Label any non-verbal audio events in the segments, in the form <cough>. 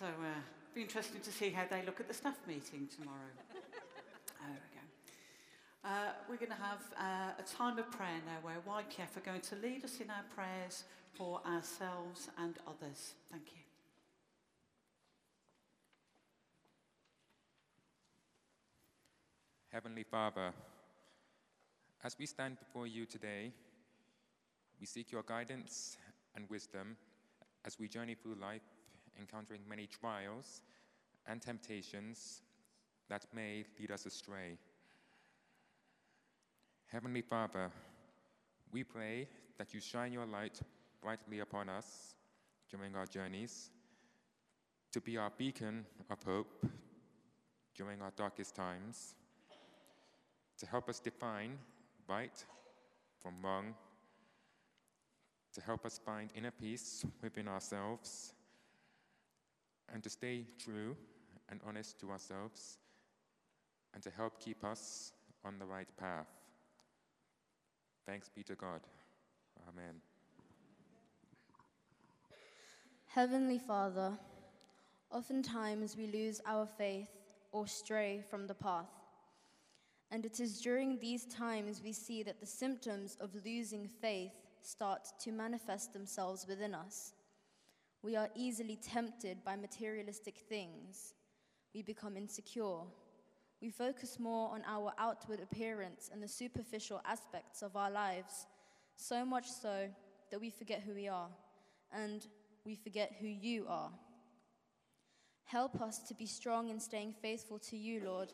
So uh, be interesting to see how they look at the staff meeting tomorrow. <laughs> there we go. Uh, we're going to have uh, a time of prayer now where YPF are going to lead us in our prayers for ourselves and others. Thank you. Heavenly Father, as we stand before you today, we seek your guidance and wisdom as we journey through life, encountering many trials and temptations that may lead us astray. Heavenly Father, we pray that you shine your light brightly upon us during our journeys, to be our beacon of hope during our darkest times, to help us define right from wrong, to help us find inner peace within ourselves, and to stay true and honest to ourselves, and to help keep us on the right path. Thanks be to God. Amen. Heavenly Father, oftentimes we lose our faith or stray from the path. And it is during these times we see that the symptoms of losing faith start to manifest themselves within us. We are easily tempted by materialistic things. We become insecure. We focus more on our outward appearance and the superficial aspects of our lives, so much so that we forget who we are and we forget who you are. Help us to be strong in staying faithful to you, Lord,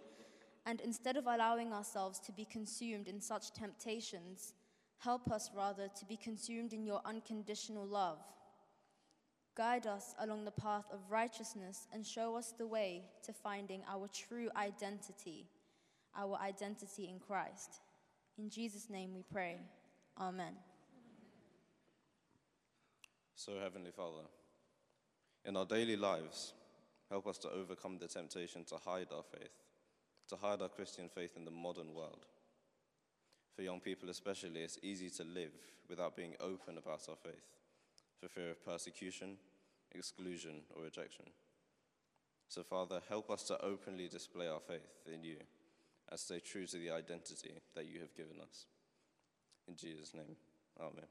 and instead of allowing ourselves to be consumed in such temptations, help us rather to be consumed in your unconditional love. Guide us along the path of righteousness and show us the way to finding our true identity, our identity in Christ. In Jesus' name we pray. Amen. So, Heavenly Father, in our daily lives, help us to overcome the temptation to hide our faith, to hide our Christian faith in the modern world. For young people, especially, it's easy to live without being open about our faith for fear of persecution, exclusion, or rejection. So, Father, help us to openly display our faith in you and stay true to the identity that you have given us. In Jesus' name, Amen.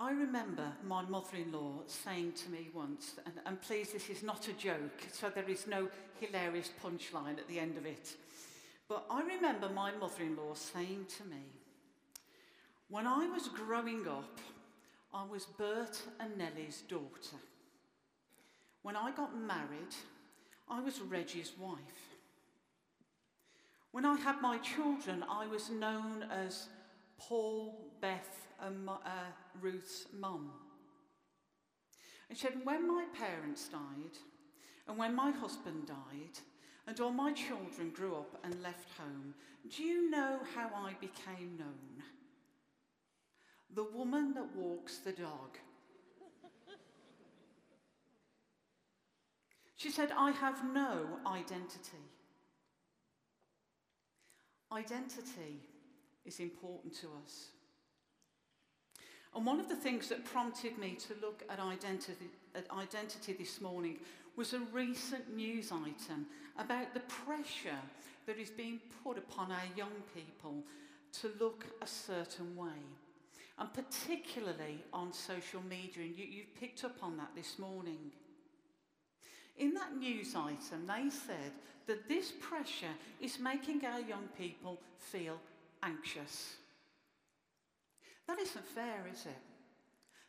I remember my mother in law saying to me once, and, and please, this is not a joke, so there is no hilarious punchline at the end of it. But I remember my mother in law saying to me, when I was growing up, I was Bert and Nellie's daughter. When I got married, I was Reggie's wife. When I had my children, I was known as Paul, Beth, and uh, Ruth's mum. And she said, when my parents died, and when my husband died, and all my children grew up and left home, do you know how I became known? The woman that walks the dog. She said, I have no identity. Identity is important to us. And one of the things that prompted me to look at identity, at identity this morning was a recent news item about the pressure that is being put upon our young people to look a certain way. And particularly on social media, and you, you've picked up on that this morning. In that news item, they said that this pressure is making our young people feel anxious. That isn't fair, is it?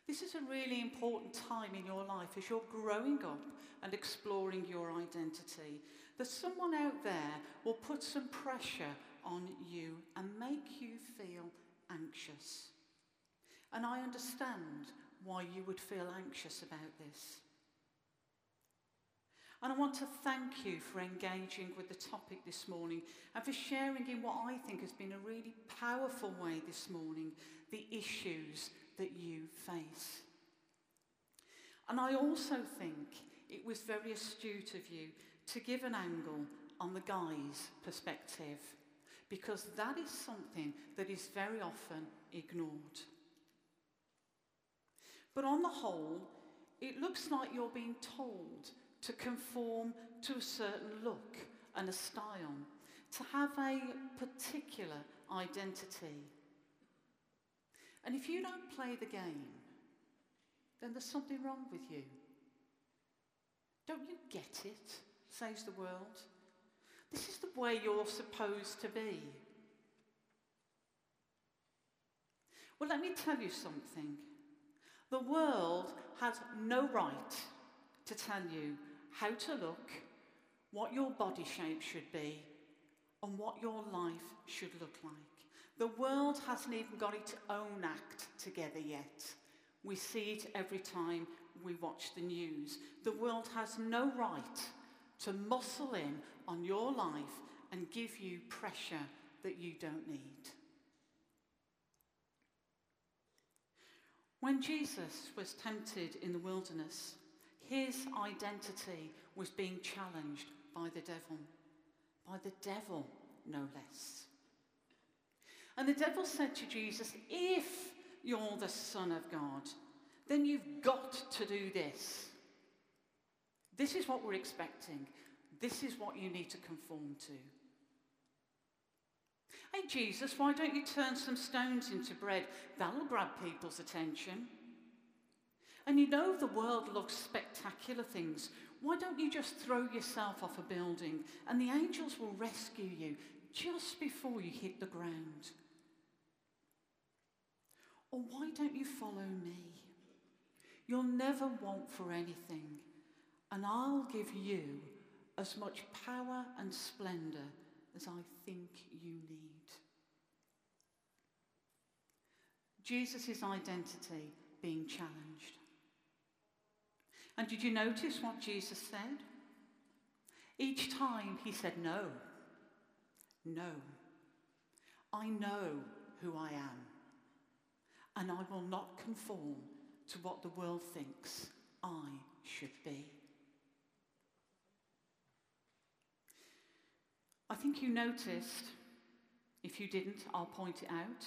This is a really important time in your life as you're growing up and exploring your identity. That someone out there will put some pressure on you and make you feel anxious. And I understand why you would feel anxious about this. And I want to thank you for engaging with the topic this morning and for sharing in what I think has been a really powerful way this morning the issues that you face. And I also think it was very astute of you to give an angle on the guy's perspective, because that is something that is very often ignored. But on the whole, it looks like you're being told to conform to a certain look and a style, to have a particular identity. And if you don't play the game, then there's something wrong with you. Don't you get it? says the world. This is the way you're supposed to be. Well, let me tell you something. The world has no right to tell you how to look, what your body shape should be, and what your life should look like. The world hasn't even got its own act together yet. We see it every time we watch the news. The world has no right to muscle in on your life and give you pressure that you don't need. When Jesus was tempted in the wilderness, his identity was being challenged by the devil. By the devil, no less. And the devil said to Jesus, If you're the Son of God, then you've got to do this. This is what we're expecting. This is what you need to conform to. Hey, Jesus, why don't you turn some stones into bread? That'll grab people's attention. And you know the world loves spectacular things. Why don't you just throw yourself off a building and the angels will rescue you just before you hit the ground? Or why don't you follow me? You'll never want for anything, and I'll give you as much power and splendour as I think you need. Jesus' identity being challenged. And did you notice what Jesus said? Each time he said, No, no, I know who I am, and I will not conform to what the world thinks I should be. I think you noticed, if you didn't, I'll point it out.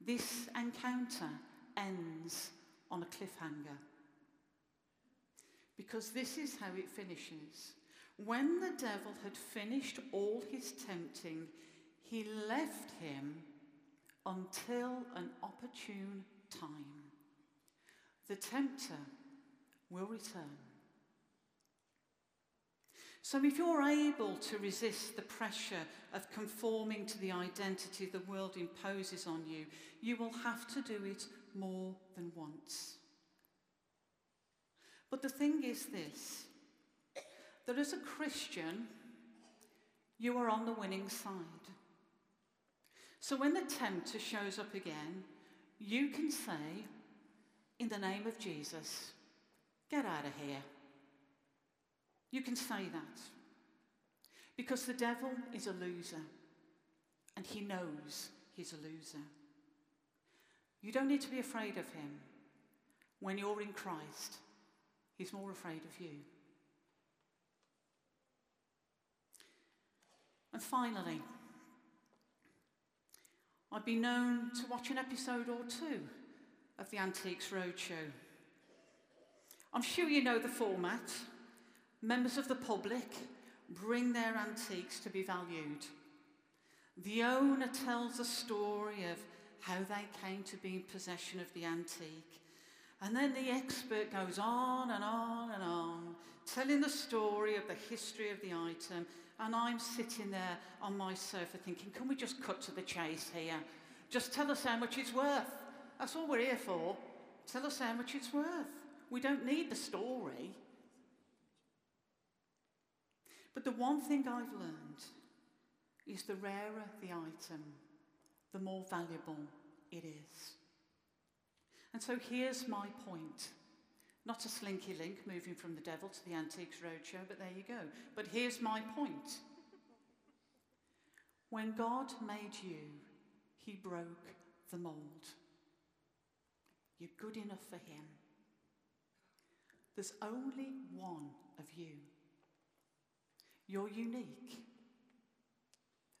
This encounter ends on a cliffhanger. Because this is how it finishes. When the devil had finished all his tempting, he left him until an opportune time. The tempter will return. So, if you're able to resist the pressure of conforming to the identity the world imposes on you, you will have to do it more than once. But the thing is this that as a Christian, you are on the winning side. So when the tempter shows up again, you can say, in the name of Jesus, get out of here. You can say that. Because the devil is a loser, and he knows he's a loser. You don't need to be afraid of him. When you're in Christ, he's more afraid of you. And finally, I've been known to watch an episode or two of the Antiques Roadshow. I'm sure you know the format. Members of the public bring their antiques to be valued. The owner tells a story of how they came to be in possession of the antique. And then the expert goes on and on and on, telling the story of the history of the item. And I'm sitting there on my sofa thinking, can we just cut to the chase here? Just tell us how much it's worth. That's all we're here for. Tell us how much it's worth. We don't need the story. But the one thing I've learned is the rarer the item, the more valuable it is. And so here's my point. Not a slinky link moving from the devil to the Antiques Roadshow, but there you go. But here's my point. When God made you, he broke the mold. You're good enough for Him. There's only one of you. You're unique.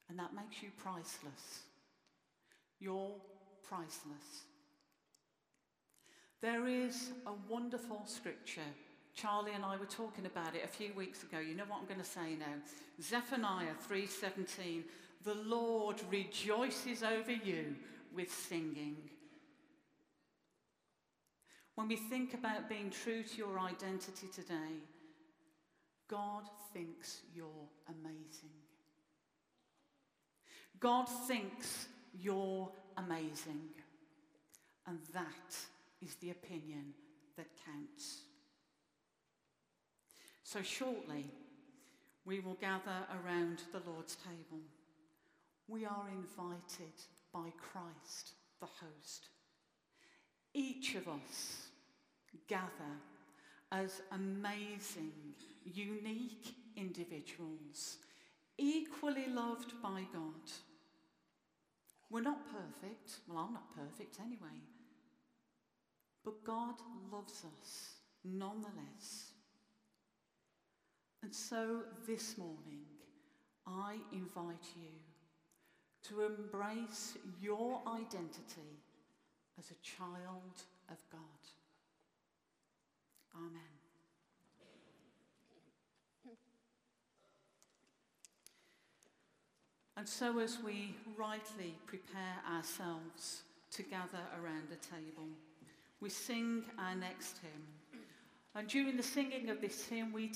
And that makes you priceless. You're priceless. There is a wonderful scripture. Charlie and I were talking about it a few weeks ago. You know what I'm going to say now? Zephaniah 3:17. The Lord rejoices over you with singing. When we think about being true to your identity today, God thinks you're amazing. God thinks you're amazing. And that is the opinion that counts. So, shortly, we will gather around the Lord's table. We are invited by Christ, the host. Each of us gather as amazing, unique individuals, equally loved by God. We're not perfect. Well, I'm not perfect anyway. But God loves us nonetheless. And so this morning, I invite you to embrace your identity as a child of God. Amen. And so, as we rightly prepare ourselves to gather around a table, we sing our next hymn. And during the singing of this hymn, we